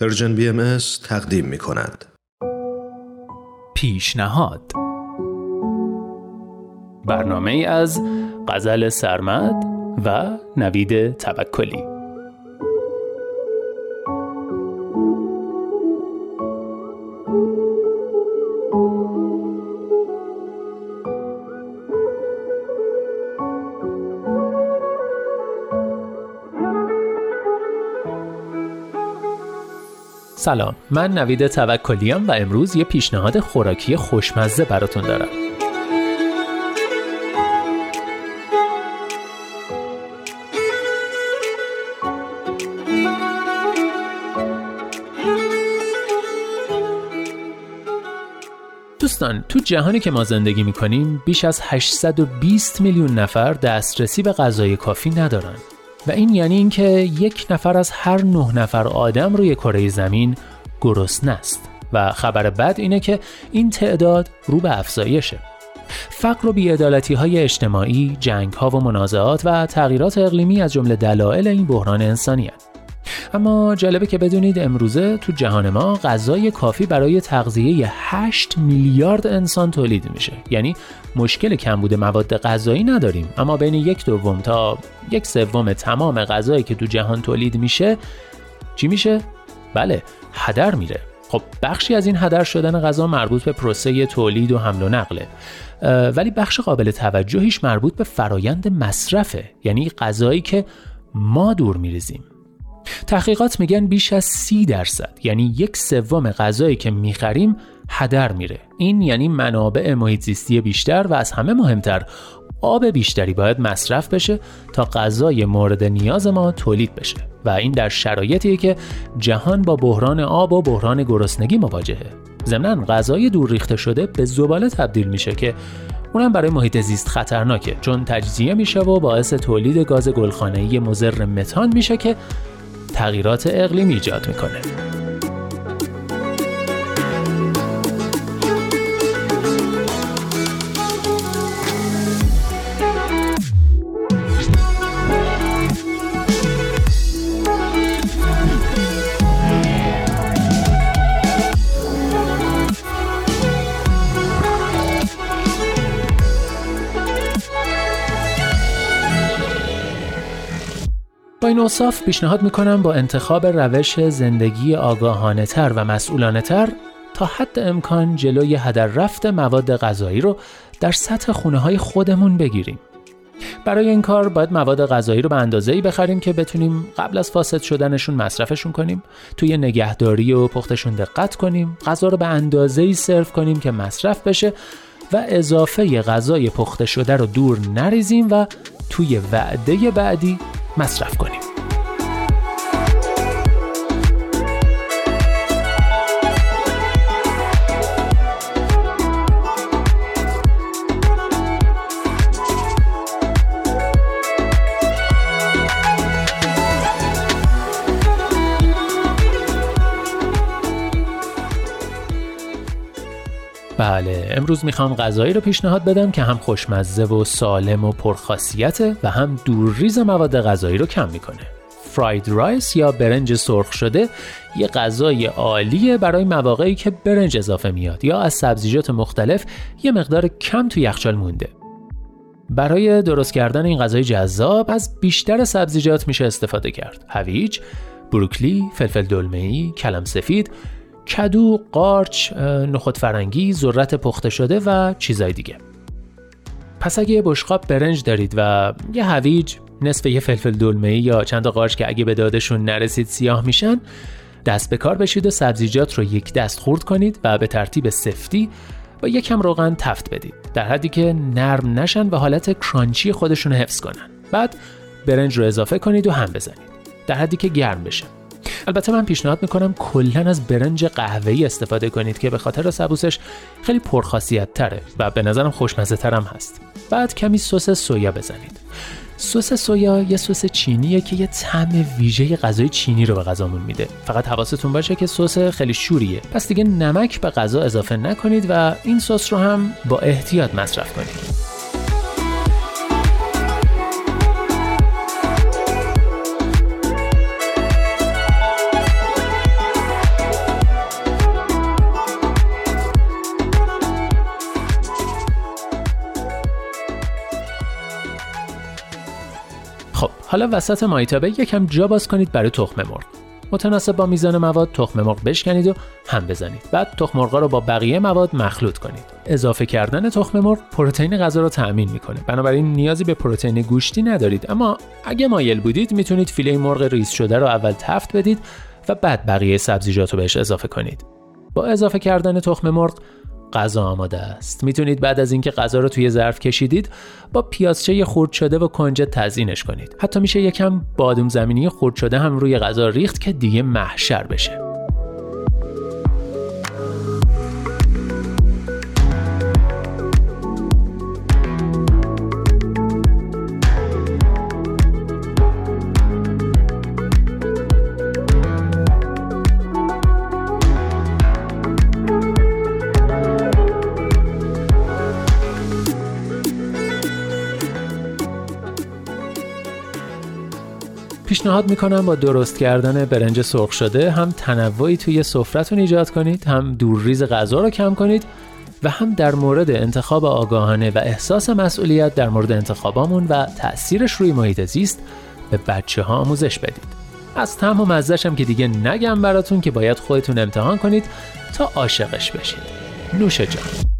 پرژن بی ام تقدیم می کند. پیشنهاد برنامه از غزل سرمد و نوید توکلی سلام. من نوید توکلیم و امروز یه پیشنهاد خوراکی خوشمزه براتون دارم. دوستان تو جهانی که ما زندگی می‌کنیم بیش از 820 میلیون نفر دسترسی به غذای کافی ندارن. و این یعنی اینکه یک نفر از هر نه نفر آدم روی کره زمین گرسنه است و خبر بد اینه که این تعداد رو به افزایشه فقر و بیعدالتی های اجتماعی، جنگ ها و منازعات و تغییرات اقلیمی از جمله دلایل این بحران انسانی. اما جالبه که بدونید امروزه تو جهان ما غذای کافی برای تغذیه 8 میلیارد انسان تولید میشه. یعنی مشکل کمبود مواد غذایی نداریم. اما بین یک دوم تا یک سوم تمام غذایی که تو جهان تولید میشه چی میشه؟ بله هدر میره. خب بخشی از این هدر شدن غذا مربوط به پروسه تولید و حمل و نقله ولی بخش قابل توجهیش مربوط به فرایند مصرفه. یعنی غذایی که ما دور میریزیم. تحقیقات میگن بیش از سی درصد یعنی یک سوم غذایی که می‌خریم هدر میره. این یعنی منابع محیط زیستی بیشتر و از همه مهمتر آب بیشتری باید مصرف بشه تا غذای مورد نیاز ما تولید بشه. و این در شرایطیه که جهان با بحران آب و بحران گرسنگی مواجهه. ضمنا غذای دور ریخته شده به زباله تبدیل میشه که اونم برای محیط زیست خطرناکه چون تجزیه میشه و باعث تولید گاز گلخانه‌ای مضر متان میشه که تغییرات اقلیمی ایجاد می‌کنه. با این اصاف پیشنهاد می‌کنم با انتخاب روش زندگی آگاهانه تر و مسئولانه تر تا حد امکان جلوی هدر رفت مواد غذایی رو در سطح خونه های خودمون بگیریم. برای این کار باید مواد غذایی رو به اندازه‌ای بخریم که بتونیم قبل از فاسد شدنشون مصرفشون کنیم توی نگهداری و پختشون دقت کنیم غذا رو به اندازه‌ای سرو کنیم که مصرف بشه و اضافه غذای پخته شده رو دور نریزیم و توی وعده بعدی مصرف کنیم. بله امروز می‌خوام غذایی رو پیشنهاد بدم که هم خوشمزه و سالم و پرخاصیته و هم دورریز مواد غذایی رو کم می‌کنه. fried rice یا برنج سرخ شده یه غذای عالیه برای مواقعی که برنج اضافه میاد یا از سبزیجات مختلف یه مقدار کم تو یخچال مونده. برای درست کردن این غذای جذاب از بیشتر سبزیجات میشه استفاده کرد. هویج بروکلی فلفل دلمه‌ای کلم سفید کدو، قارچ، نخود فرنگی، ذرت پخته شده و چیزای دیگه. پس اگه یه بشقاب برنج دارید و یه هویج، نصف یه فلفل دلمه یا چند قارچ که اگه به دادشون نرسید سیاه میشن، دست به کار بشید و سبزیجات رو یک دست خورد کنید و به ترتیب سفتی با یکم روغن تفت بدید. در حدی که نرم نشن و حالت کرانچی خودشون حفظ کنن. بعد برنج رو اضافه کنید و هم بزنید. در حدی که گرم بشه. البته من پیشنهاد می‌کنم کلا از برنج قهوه‌ای استفاده کنید که به خاطر سبوسش خیلی پرخاصیت تره و به نظرم خوشمزه ترم هست. بعد کمی سس سویا بزنید. سس سویا یه سس چینیه که یه طعم ویژه غذای چینی رو به غذامون میده. فقط حواستون باشه که سس خیلی شوریه. پس دیگه نمک به غذا اضافه نکنید و این سس رو هم با احتیاط مصرف کنید. حالا وسط مایتابه یکم جا باز کنید برای تخم مرغ. متناسب با میزان مواد تخم مرغ بشکنید و هم بزنید. بعد تخم مرغ رو با بقیه مواد مخلوط کنید. اضافه کردن تخم مرغ پروتئین غذا رو تأمین می‌کنه. بنابراین نیازی به پروتئین گوشتی ندارید. اما اگه مایل بودید می‌تونید فیله مرغ ریز شده رو اول تفت بدید و بعد بقیه سبزیجات رو بهش اضافه کنید. با اضافه کردن تخم مرغ غذا آماده است. می‌تونید بعد از اینکه غذا رو توی ظرف کشیدید با پیازچه خرد شده و کنجد تزیینش کنید. حتی میشه یکم بادوم زمینی خرد شده هم روی غذا ریخت که دیگه محشر بشه. پیشنهاد می‌کنم با درست کردن برنج سرخ شده هم تنوعی توی سفرتون ایجاد کنید هم دورریز غذا رو کم کنید و هم در مورد انتخاب آگاهانه و احساس مسئولیت در مورد انتخابامون و تأثیرش روی محیط زیست به بچه ها آموزش بدید. از تم و مزدشم که دیگه نگم براتون که باید خودتون امتحان کنید تا عاشقش بشید. نوش جان.